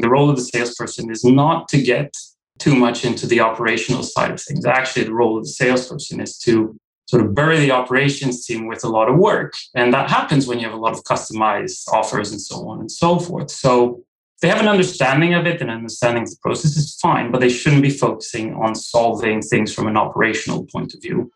The role of the salesperson is not to get too much into the operational side of things. Actually, the role of the salesperson is to sort of bury the operations team with a lot of work. And that happens when you have a lot of customized offers and so on and so forth. So they have an understanding of it and understanding the process is fine, but they shouldn't be focusing on solving things from an operational point of view.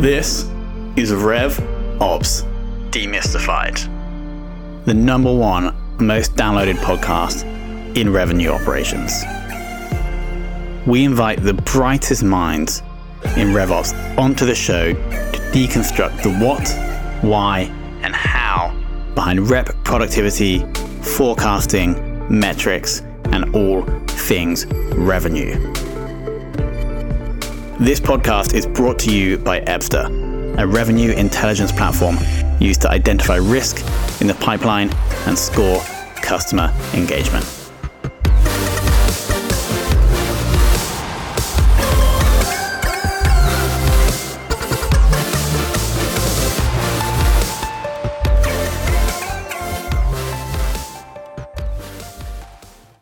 This is Rev Ops Demystified, the number one most downloaded podcast in revenue operations. We invite the brightest minds in RevOps onto the show to deconstruct the what, why, and how behind rep productivity, forecasting, metrics, and all things revenue. This podcast is brought to you by Ebsta, a revenue intelligence platform used to identify risk in the pipeline and score customer engagement.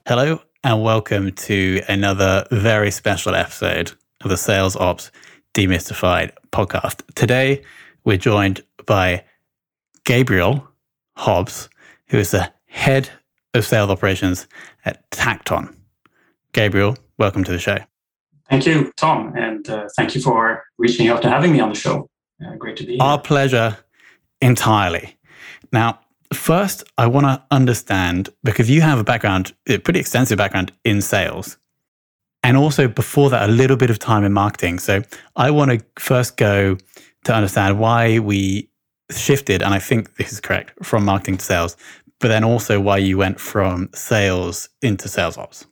Hello, and welcome to another very special episode of the Sales Ops Demystified podcast. Today, we're joined by Gabriel Hobbs, who is the head of sales operations at Tacton. Gabriel, welcome to the show. Thank you, Tom, and uh, thank you for reaching out to having me on the show. Uh, great to be here. Our pleasure entirely. Now, first, I want to understand because you have a background, a pretty extensive background in sales, and also before that, a little bit of time in marketing. So I want to first go to understand why we shifted, and I think this is correct, from marketing to sales but then also why you went from sales into sales ops.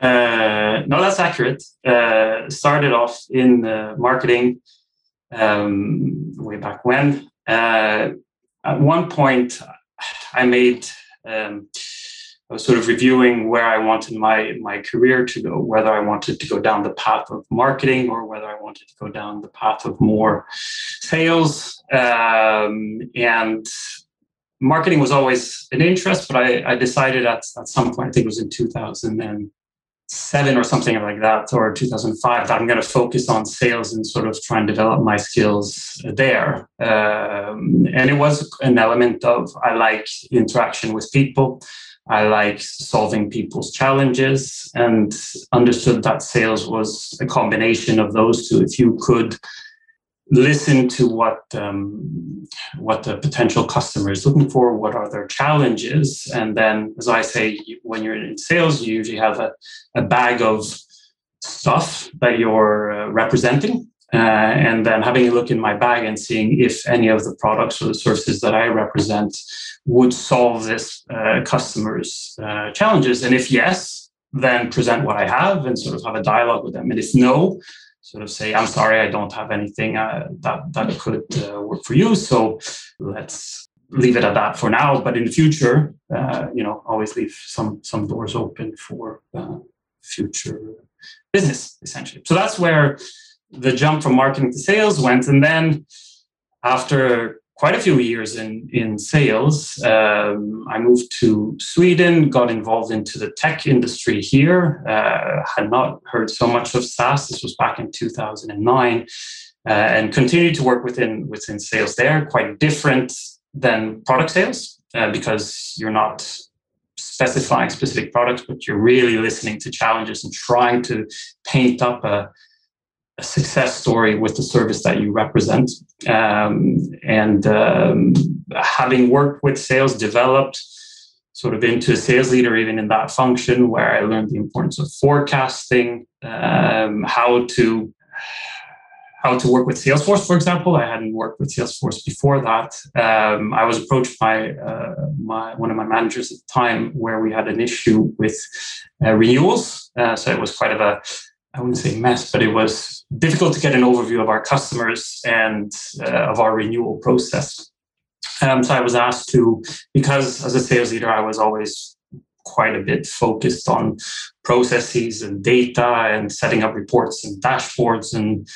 Uh, no, that's accurate. Uh, started off in uh, marketing um, way back when. Uh, at one point, I made um, I was sort of reviewing where I wanted my my career to go, whether I wanted to go down the path of marketing or whether I wanted to go down the path of more sales. Um, and marketing was always an interest, but I, I decided at, at some point, I think it was in 2007 or something like that, or 2005, that I'm going to focus on sales and sort of try and develop my skills there. Um, and it was an element of I like interaction with people. I like solving people's challenges and understood that sales was a combination of those two. If you could listen to what um, what the potential customer is looking for, what are their challenges, and then, as I say, when you're in sales, you usually have a, a bag of stuff that you're uh, representing. Uh, and then having a look in my bag and seeing if any of the products or the services that I represent would solve this uh, customer's uh, challenges. And if yes, then present what I have and sort of have a dialogue with them. And if no, sort of say, I'm sorry, I don't have anything uh, that, that could uh, work for you. So let's leave it at that for now. But in the future, you know, always leave some, some doors open for future business, essentially. So that's where the jump from marketing to sales went. And then after quite a few years in in sales. Um, I moved to Sweden, got involved into the tech industry here. Uh, had not heard so much of SaaS. This was back in 2009, uh, and continued to work within within sales there. Quite different than product sales uh, because you're not specifying specific products, but you're really listening to challenges and trying to paint up a a success story with the service that you represent. Um, and um, having worked with sales, developed sort of into a sales leader, even in that function, where I learned the importance of forecasting, um, how to how to work with Salesforce, for example. I hadn't worked with Salesforce before that. Um, I was approached by uh, my one of my managers at the time where we had an issue with uh, renewals. Uh, so it was quite of a I wouldn't say mess, but it was difficult to get an overview of our customers and uh, of our renewal process. Um, so I was asked to, because as a sales leader, I was always quite a bit focused on processes and data and setting up reports and dashboards and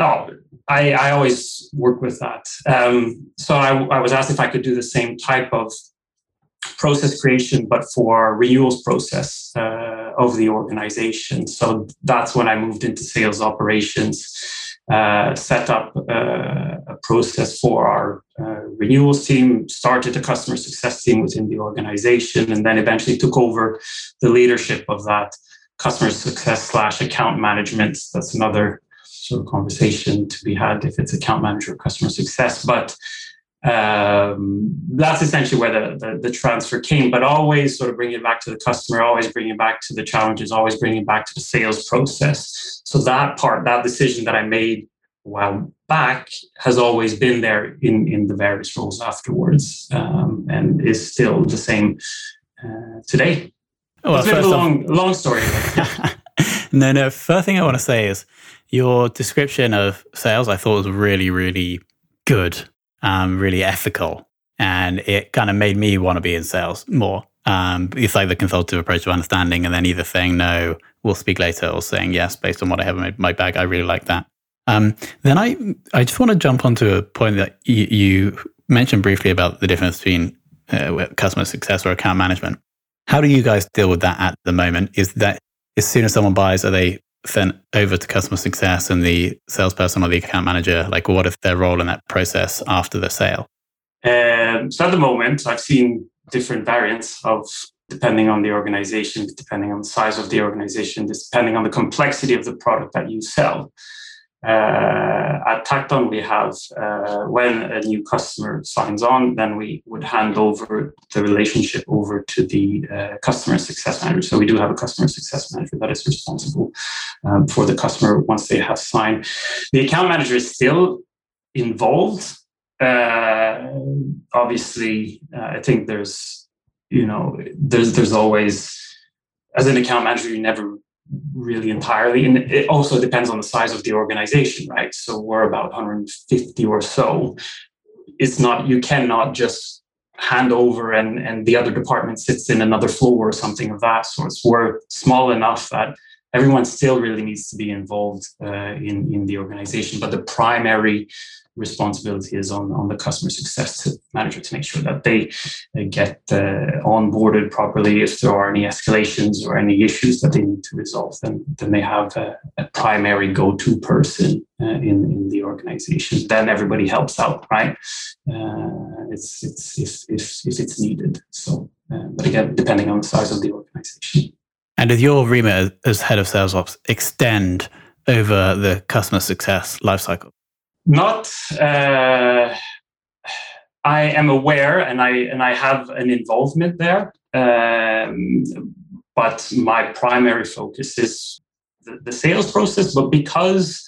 Oh, I, I always work with that. Um, so I, I was asked if I could do the same type of process creation, but for renewals process uh, of the organization. So that's when I moved into sales operations, uh, set up uh, a process for our uh, renewals team, started a customer success team within the organization, and then eventually took over the leadership of that customer success slash account management. That's another sort of conversation to be had if it's account manager or customer success. But um, that's essentially where the, the, the, transfer came, but always sort of bringing it back to the customer, always bringing it back to the challenges, always bringing it back to the sales process. So that part, that decision that I made a while back has always been there in, in the various roles afterwards um, and is still the same uh, today. Well, it's a bit of a long, long story. no, no. First thing I want to say is your description of sales, I thought was really, really good, um, really ethical. And it kind of made me want to be in sales more. Um, it's like the consultative approach to understanding, and then either saying no, we'll speak later, or saying yes based on what I have in my bag. I really like that. Um, then I, I just want to jump onto a point that you, you mentioned briefly about the difference between uh, customer success or account management. How do you guys deal with that at the moment? Is that as soon as someone buys, are they sent over to customer success and the salesperson or the account manager? Like, what is their role in that process after the sale? Um, so at the moment, I've seen different variants of depending on the organization, depending on the size of the organization, depending on the complexity of the product that you sell. Uh, at Tacton, we have uh, when a new customer signs on, then we would hand over the relationship over to the uh, customer success manager. So we do have a customer success manager that is responsible um, for the customer once they have signed. The account manager is still involved. Obviously, I think there's you know there's there's always as an account manager you never really entirely. And it also depends on the size of the organization, right? So we're about 150 or so. It's not, you cannot just hand over and, and the other department sits in another floor or something of that sort. We're small enough that everyone still really needs to be involved uh, in, in the organization. But the primary responsibility is on, on the customer success manager to make sure that they get uh, onboarded properly. If there are any escalations or any issues that they need to resolve, then, then they have a, a primary go to person uh, in, in the organization. Then everybody helps out, right? Uh, it's, it's if, if, if it's needed. So, uh, but again, depending on the size of the organization. And does your remit as head of sales ops extend over the customer success lifecycle? Not. Uh, I am aware, and I and I have an involvement there. Um, but my primary focus is the, the, sales process. But because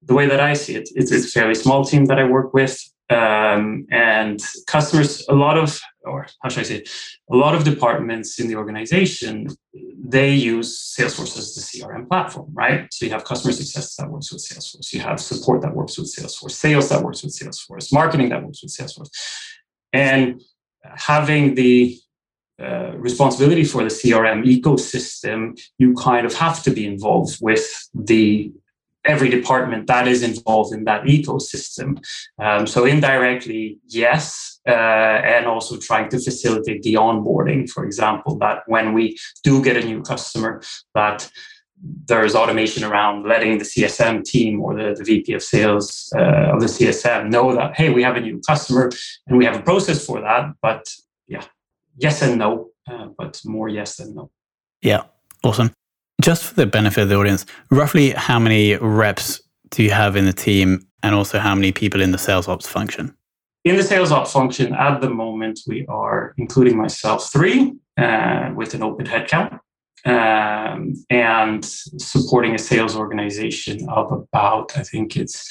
the way that I see it, it's, it's a fairly small team that I work with um, and customers a lot of or how should i say a lot of departments in the organization they use salesforce as the crm platform right? So you have customer success that works with salesforce. You have support that works with salesforce. Sales that works with salesforce. Marketing that works with salesforce. And having the uh, responsibility for the crm ecosystem you kind of have to be involved with the every department that is involved in that ecosystem. Um, so indirectly, yes, uh, and also trying to facilitate the onboarding, for example, that when we do get a new customer, that there's automation around letting the CSM team or the, the VP of sales uh, of the CSM know that, hey, we have a new customer and we have a process for that. But yeah, yes and no, uh, but more yes than no. Yeah, awesome just for the benefit of the audience, roughly how many reps do you have in the team and also how many people in the sales ops function? In the sales ops function at the moment, we are, including myself, three uh, with an open headcount um, and supporting a sales organization of about, I think it's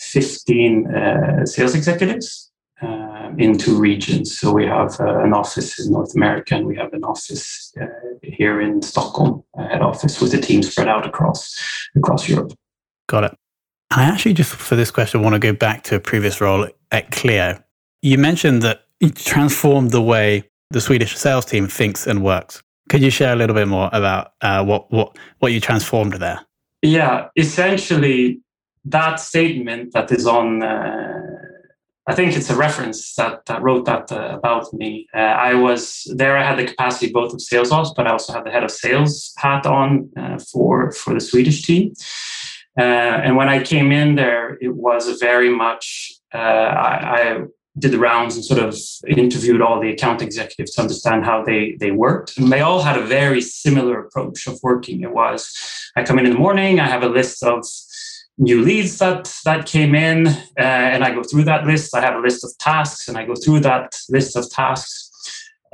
15 uh, sales executives uh, in two regions. So we have uh, an office in North America and we have an office uh, here in Stockholm, head office with a team spread out across across Europe. Got it. I actually just for this question want to go back to a previous role at Clio. You mentioned that you transformed the way the Swedish sales team thinks and works. Could you share a little bit more about uh, what what what you transformed there? Yeah, essentially that statement that is on, uh, I think it's a reference that, that wrote that uh, about me. Uh, I was there, I had the capacity both of sales ops, but I also had the head of sales hat on uh, for, for the Swedish team. Uh, and when I came in there, it was very much, uh, I, I did the rounds and sort of interviewed all the account executives to understand how they they worked and they all had a very similar approach of working it was i come in in the morning i have a list of new leads that that came in uh, and i go through that list. I have a list of tasks and i go through that list of tasks.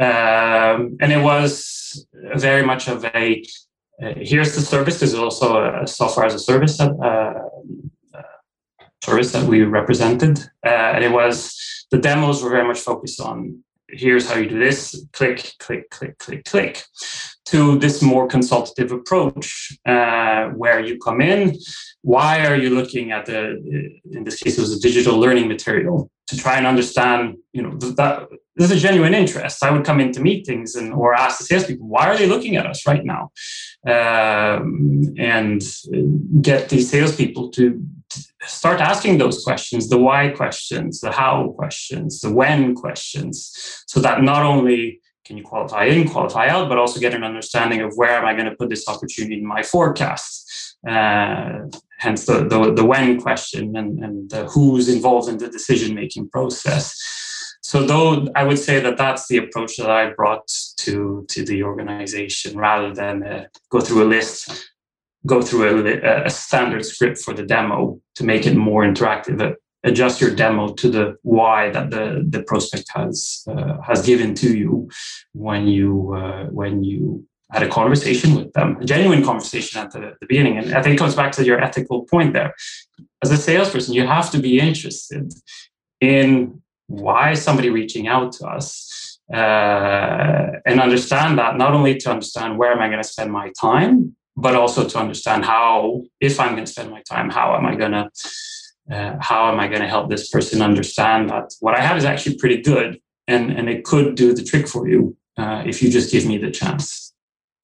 Um, and it was very much of a uh, here's the service. This is also a software as a service that, uh, uh service that we represented. Uh, and it was the demos were very much focused on here's how you do this click click click click click to this more consultative approach uh, where you come in. Why are you looking at the in this case it was a digital learning material to try and understand you know that there's a genuine interest. I would come into meetings and or ask the salespeople why are they looking at us right now? Um, and get these salespeople to start asking those questions the why questions the how questions the when questions so that not only can you qualify in qualify out but also get an understanding of where am i going to put this opportunity in my forecast. Uh, hence the, the, the when question and, and the who's involved in the decision making process. So though i would say that that's the approach that i brought to to the organization rather than uh, go through a list go through a, a, standard script for the demo to make it more interactive. Uh, adjust your demo to the why that the, the prospect has uh, has given to you when you uh, when you had a conversation with them, a genuine conversation at the, the beginning. And I think it comes back to your ethical point there. As a salesperson, you have to be interested in why somebody reaching out to us uh, and understand that not only to understand where am I going to spend my time, but also to understand how, if I'm going to spend my time, how am I going to, uh, how am I going to help this person understand that what I have is actually pretty good, and and it could do the trick for you uh, if you just give me the chance.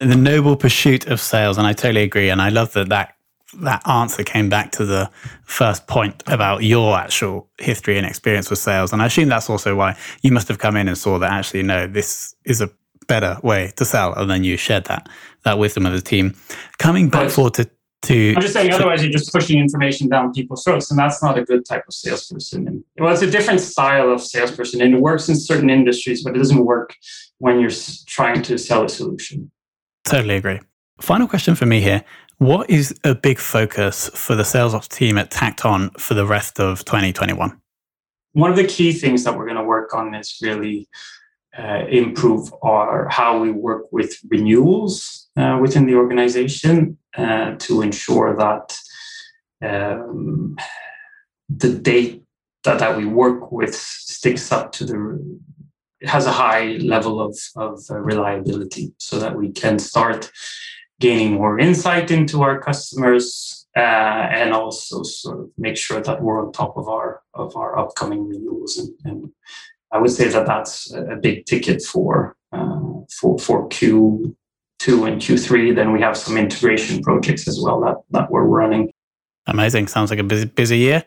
The noble pursuit of sales, and I totally agree, and I love that that that answer came back to the first point about your actual history and experience with sales. And I assume that's also why you must have come in and saw that actually, no, this is a better way to sell, and then you shared that that wisdom of the team. Coming back forward to to, I'm just saying, otherwise you're just pushing information down people's throats, and that's not a good type of salesperson. And well, it's a different style of salesperson, and it works in certain industries, but it doesn't work when you're trying to sell a solution. Totally agree. Final question for me here: What is a big focus for the sales ops team at Tacton for the rest of 2021? One of the key things that we're going to work on is really uh, improve our how we work with renewals uh, within the organization uh, to ensure that um, the date that, that we work with sticks up to the has a high level of, of uh, reliability so that we can start gaining more insight into our customers uh, and also sort of make sure that we're on top of our of our upcoming renewals and, and I would say that that's a big ticket for uh, for for Q two and Q three. Then we have some integration projects as well that that we're running. Amazing! Sounds like a busy busy year.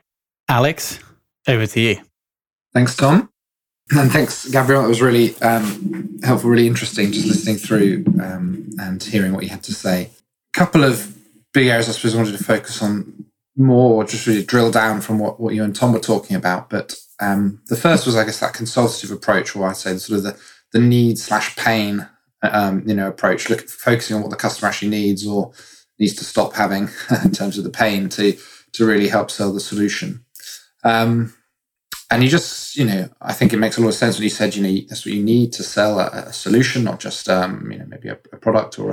Alex, over to you. Thanks, Tom. And thanks, Gabriel. It was really um, helpful, really interesting just listening through um, and hearing what you had to say. A couple of big areas I suppose I wanted to focus on more, just really drill down from what, what you and Tom were talking about. But um, the first was, I guess, that consultative approach, or I'd say sort of the, the need slash pain, um, you know, approach, look, focusing on what the customer actually needs or needs to stop having in terms of the pain to to really help sell the solution. Um, and you just, you know, I think it makes a lot of sense when you said, you know, that's what you need to sell a, a solution, not just, um, you know, maybe a, a product or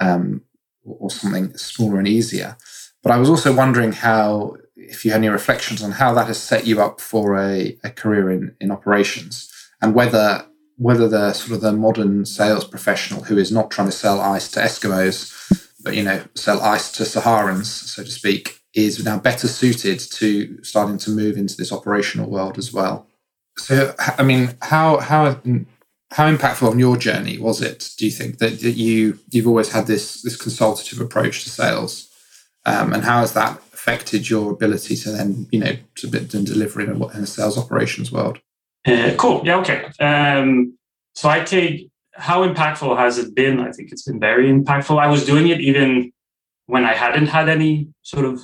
a, um, or something smaller and easier. But I was also wondering how if you had any reflections on how that has set you up for a, a career in, in operations and whether whether the sort of the modern sales professional who is not trying to sell ice to Eskimos, but you know, sell ice to Saharans, so to speak, is now better suited to starting to move into this operational world as well. So, I mean, how how how impactful on your journey was it? Do you think that, that you you've always had this this consultative approach to sales, um, and how has that affected your ability to then, you know, to deliver in a, in a sales operations world? Uh, cool. Yeah. Okay. Um, so I take how impactful has it been? I think it's been very impactful. I was doing it even when I hadn't had any sort of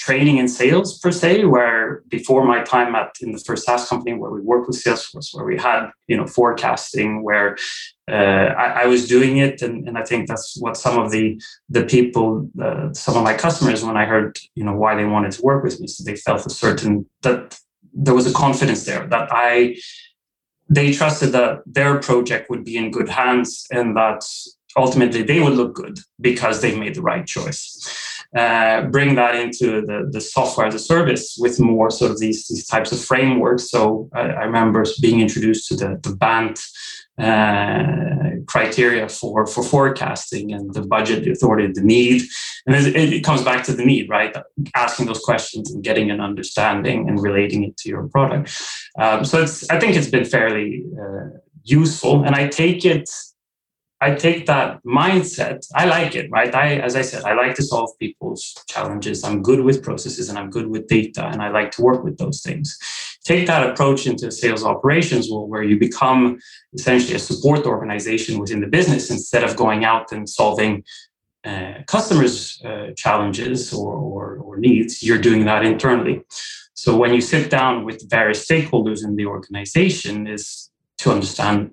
training in sales per se, where before my time at in the first SaaS company where we worked with Salesforce, where we had you know forecasting, where uh, I, I, was doing it, and, and I think that's what some of the the people, uh, some of my customers, when I heard you know why they wanted to work with me, so they felt a certain that there was a confidence there that I they trusted that their project would be in good hands and that ultimately they would look good because they made the right choice uh, bring that into the, the software as a service with more sort of these, these types of frameworks. So I, I remember being introduced to the, the BANT uh, criteria for, for forecasting and the budget, the authority, the need. And it, it, comes back to the need, right? Asking those questions and getting an understanding and relating it to your product. Um, so it's, I think it's been fairly uh, useful. And I take it I take that mindset. I like it, right? I, as I said, I like to solve people's challenges. I'm good with processes and I'm good with data, and I like to work with those things. Take that approach into sales operations, where you become essentially a support organization within the business instead of going out and solving uh, customers' uh, challenges or, or, or needs. You're doing that internally. So when you sit down with various stakeholders in the organization, is to understand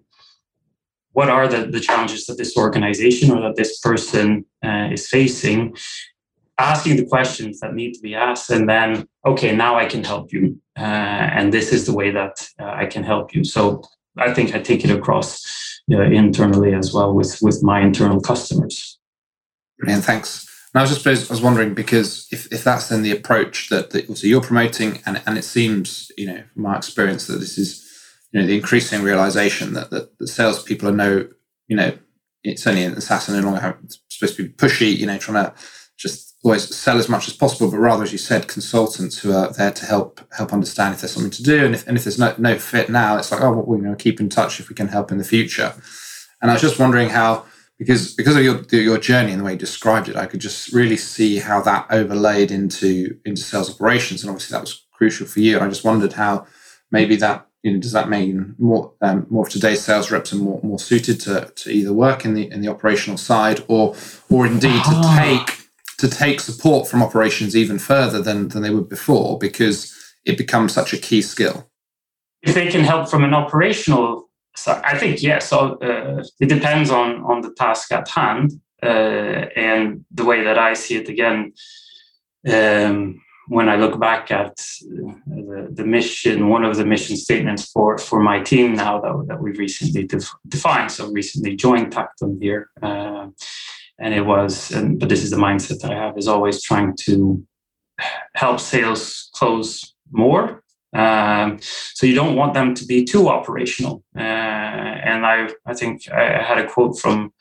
what are the, the challenges that this organization or that this person uh, is facing? Asking the questions that need to be asked and then okay now i can help you uh, and this is the way that uh, i can help you. So i think i take it across uh, internally as well with with my internal customers. Brilliant thanks. And I was just I was wondering because if, if that's then the approach that, that also you're promoting, and, and it seems, you know, from my experience that this is you know the increasing realization that that the salespeople are no, you know, it's only in SaaS no longer supposed to be pushy, you know, trying to just always sell as much as possible, but rather, as you said, consultants who are there to help help understand if there's something to do, and if and if there's no no fit now, it's like oh, well, we're going to keep in touch if we can help in the future. And I was just wondering how because because of your your journey and the way you described it, I could just really see how that overlaid into into sales operations, and obviously that was crucial for you. And I just wondered how maybe that you know, does that mean more um, more of today's sales reps are more, more suited to, to either work in the in the operational side or or indeed to ah. take to take support from operations even further than than they would before because it becomes such a key skill. If they can help from an operational side, I think yes. So uh, it depends on on the task at hand uh, and the way that I see it again. Um, when I look back at uh, the, the, mission, one of the mission statements for, for my team now that, that we've recently def- defined, so recently joined Tacton here, uh, and it was, and, but this is the mindset that I have, is always trying to help sales close more. Um, so you don't want them to be too operational. Uh, and I, I think I had a quote from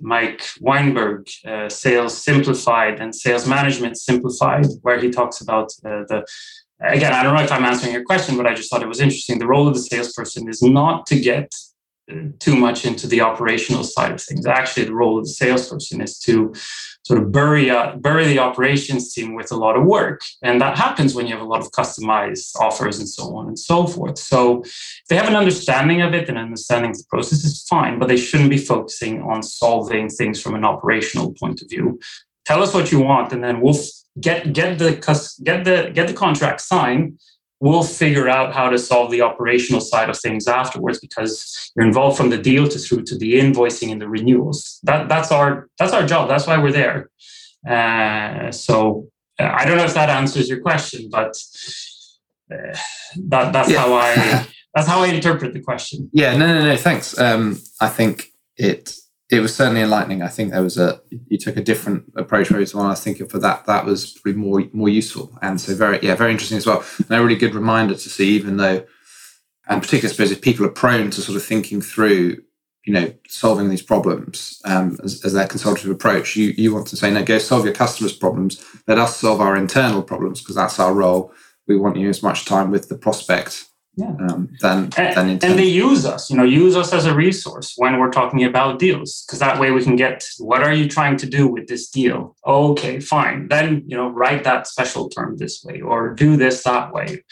Mike Weinberg, uh, Sales Simplified and Sales Management Simplified, where he talks about uh, the again, I don't know if I'm answering your question, but I just thought it was interesting. The role of the salesperson is not to get too much into the operational side of things. Actually, the role of the salesperson is to sort of bury uh, bury the operations team with a lot of work, and that happens when you have a lot of customized offers and so on and so forth. So, if they have an understanding of it and understanding the process is fine, but they shouldn't be focusing on solving things from an operational point of view. Tell us what you want, and then we'll get get the get the get the contract signed we'll figure out how to solve the operational side of things afterwards because you're involved from the deal to through to the invoicing and the renewals. That that's our that's our job. That's why we're there. Uh, so uh, I don't know if that answers your question, but uh, that that's yeah. how I that's how I interpret the question. Yeah, no, no, no. Thanks. Um, I think it it was certainly enlightening. I think there was a you took a different approach whereas one. I was thinking for that that was probably more more useful and so very yeah very interesting as well. And a really good reminder to see even though and particularly I suppose if people are prone to sort of thinking through you know solving these problems um, as, as their consultative approach you you want to say no go solve your customers problems. Let us solve our internal problems because that's our role. We want you as much time with the prospect yeah. um, than, and, than and they use us, you know, use us as a resource when we're talking about deals, because that way we can get what are you trying to do with this deal? Okay, fine. Then you know, write that special term this way or do this that way.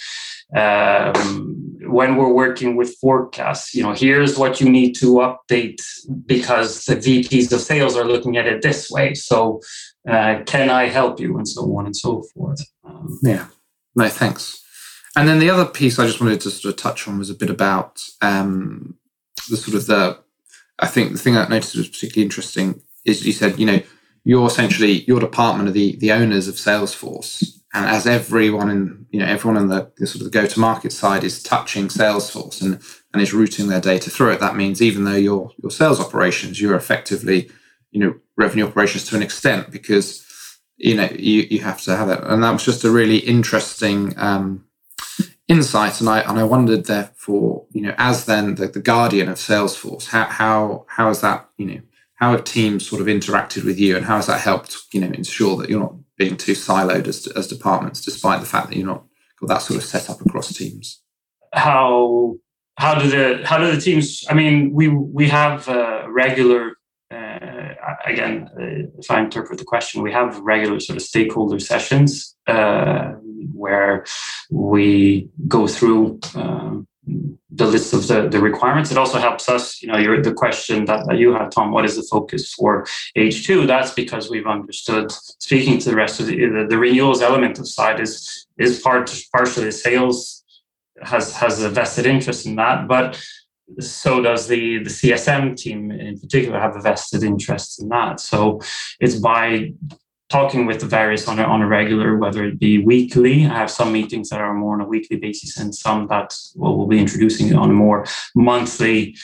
Um, when we're working with forecasts, you know, here's what you need to update because the VPs of sales are looking at it this way. So, uh, can I help you, and so on and so forth. Um, yeah. No, thanks. And then the other piece I just wanted to sort of touch on was a bit about um, the sort of the. I think the thing I noticed was particularly interesting is you said, you know, you're essentially your department are the the owners of Salesforce, and as everyone in you know everyone on the, the sort of the go to market side is touching Salesforce and and is routing their data through it, that means even though your your sales operations, you're effectively you know revenue operations to an extent because you know you you have to have it, and that was just a really interesting. Um, insight and I and I wondered therefore you know as then the, the guardian of Salesforce how how how has that you know how have teams sort of interacted with you and how has that helped you know ensure that you're not being too siloed as, as departments despite the fact that you're not got that sort of set up across teams? How how do the how do the teams i mean we we have uh, regular uh, again uh, if i interpret the question we have regular sort of stakeholder sessions uh, where we go through um, the list of the, the requirements. It also helps us, you know, your, the question that, that you had, Tom, what is the focus for H2? That's because we've understood, speaking to the rest of the, the, the renewals element of side is, is part, partially sales has, has a vested interest in that, but so does the, the CSM team in particular have a vested interest in that. So it's by talking with the various on a, on a regular, whether it be weekly. I have some meetings that are more on a weekly basis and some that well, we'll be introducing on a more monthly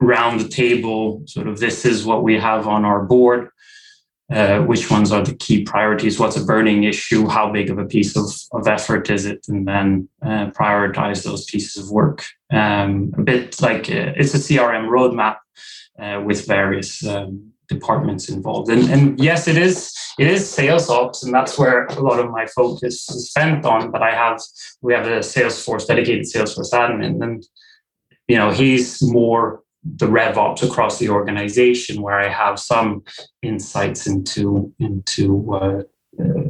round the table. Sort of this is what we have on our board. Uh, which ones are the key priorities? What's a burning issue? How big of a piece of, of effort is it? And then uh, prioritize those pieces of work. Um, a bit like uh, it's a CRM roadmap uh, with various um, departments involved. And, and yes, it is it is sales ops, and that's where a lot of my focus is spent on. But I have we have a Salesforce dedicated Salesforce admin, and you know he's more the rev ops across the organization, where I have some insights into into uh, uh,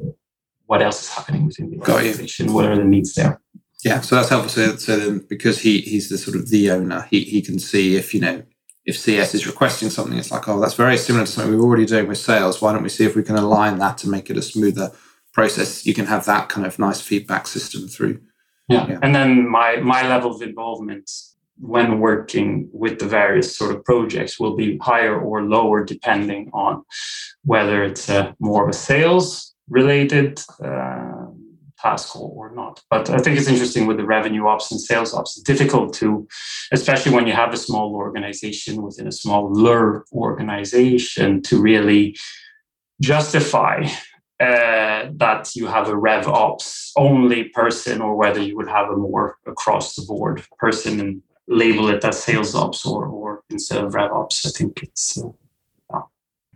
what else is happening within the organization, what are the needs there. Yeah, so that's helpful. So, so then because he he's the sort of the owner, he he can see if you know if CS is requesting something, it's like, oh, that's very similar to something we're already doing with sales. Why don't we see if we can align that to make it a smoother process? You can have that kind of nice feedback system through. Yeah. yeah. And then my my level of involvement when working with the various sort of projects will be higher or lower depending on whether it's a more of a sales related uh, task or not. But I think it's interesting with the revenue ops and sales ops. It's difficult to, especially when you have a small organization within a smaller organization, to really justify uh, that you have a rev ops only person or whether you would have a more across the board person and label it as sales ops or, or instead of rev ops. I think it's. Uh,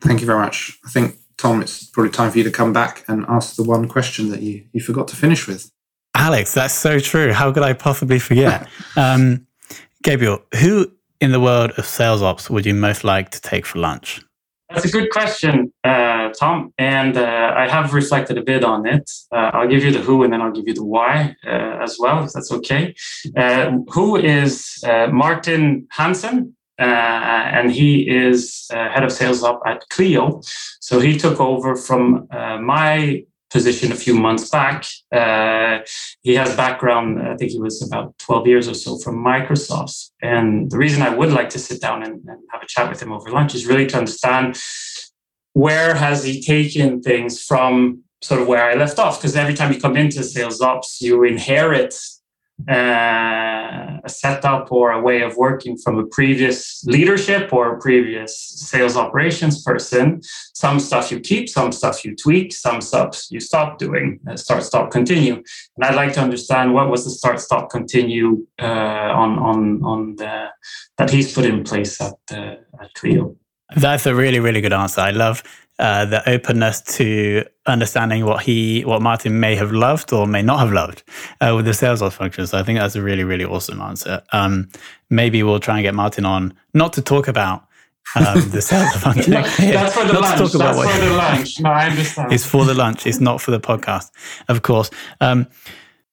Thank you very much. I think Tom, it's probably time for you to come back and ask the one question that you, you forgot to finish with. Alex, that's so true. How could I possibly forget? um, Gabriel, who in the world of sales ops would you most like to take for lunch? That's a good question, uh, Tom. And uh, I have reflected a bit on it. Uh, I'll give you the who and then I'll give you the why uh, as well, if that's okay. Uh, who is uh, Martin Hansen? Uh, and he is uh, head of sales up at Clio. So he took over from uh, my position a few months back. Uh, he has background, I think he was about 12 years or so from Microsoft. And the reason I would like to sit down and, and have a chat with him over lunch is really to understand where has he taken things from sort of where I left off. Because every time you come into sales ops, you inherit uh, a setup or a way of working from a previous leadership or previous sales operations person. Some stuff you keep, some stuff you tweak, some stuff you stop doing, uh, start, stop, continue. And I'd like to understand what was the start, stop, continue uh, on on on the that he's put in place at uh, at Clio. That's a really, really good answer. I love uh, the openness to understanding what he, what Martin may have loved or may not have loved uh, with the sales ops function. So I think that's a really, really awesome answer. Um, maybe we'll try and get Martin on, not to talk about um, the sales function. no, that's for the not lunch. To talk about that's for the lunch. No, I understand. It's for the lunch. It's not for the podcast, of course. Um,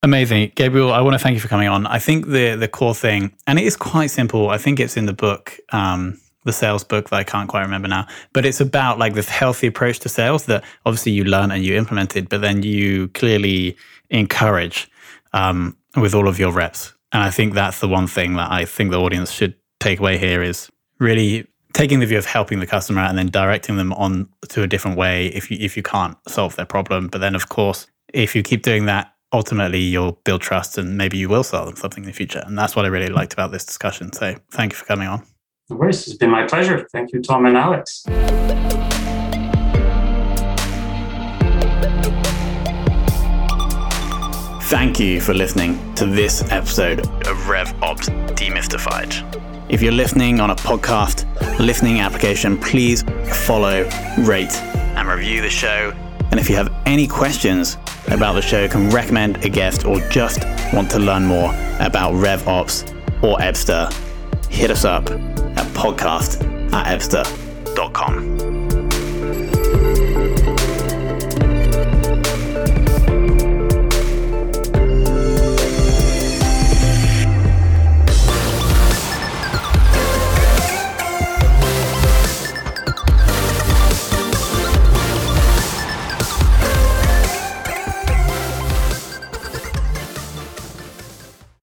Amazing, Gabriel. I want to thank you for coming on. I think the the core thing, and it is quite simple. I think it's in the book. Um, the sales book that I can't quite remember now, but it's about like this healthy approach to sales that obviously you learn and you implemented, but then you clearly encourage um, with all of your reps. And I think that's the one thing that I think the audience should take away here is really taking the view of helping the customer and then directing them on to a different way if you if you can't solve their problem. But then of course, if you keep doing that, ultimately you'll build trust and maybe you will sell them something in the future. And that's what I really liked about this discussion. So thank you for coming on. No worries. It's been my pleasure. Thank you, Tom and Alex. Thank you for listening to this episode of RevOps Demystified. If you're listening on a podcast listening application, please follow, rate, and review the show. And if you have any questions about the show, can recommend a guest, or just want to learn more about RevOps or Ebsta, hit us up podcast at ebsta.com.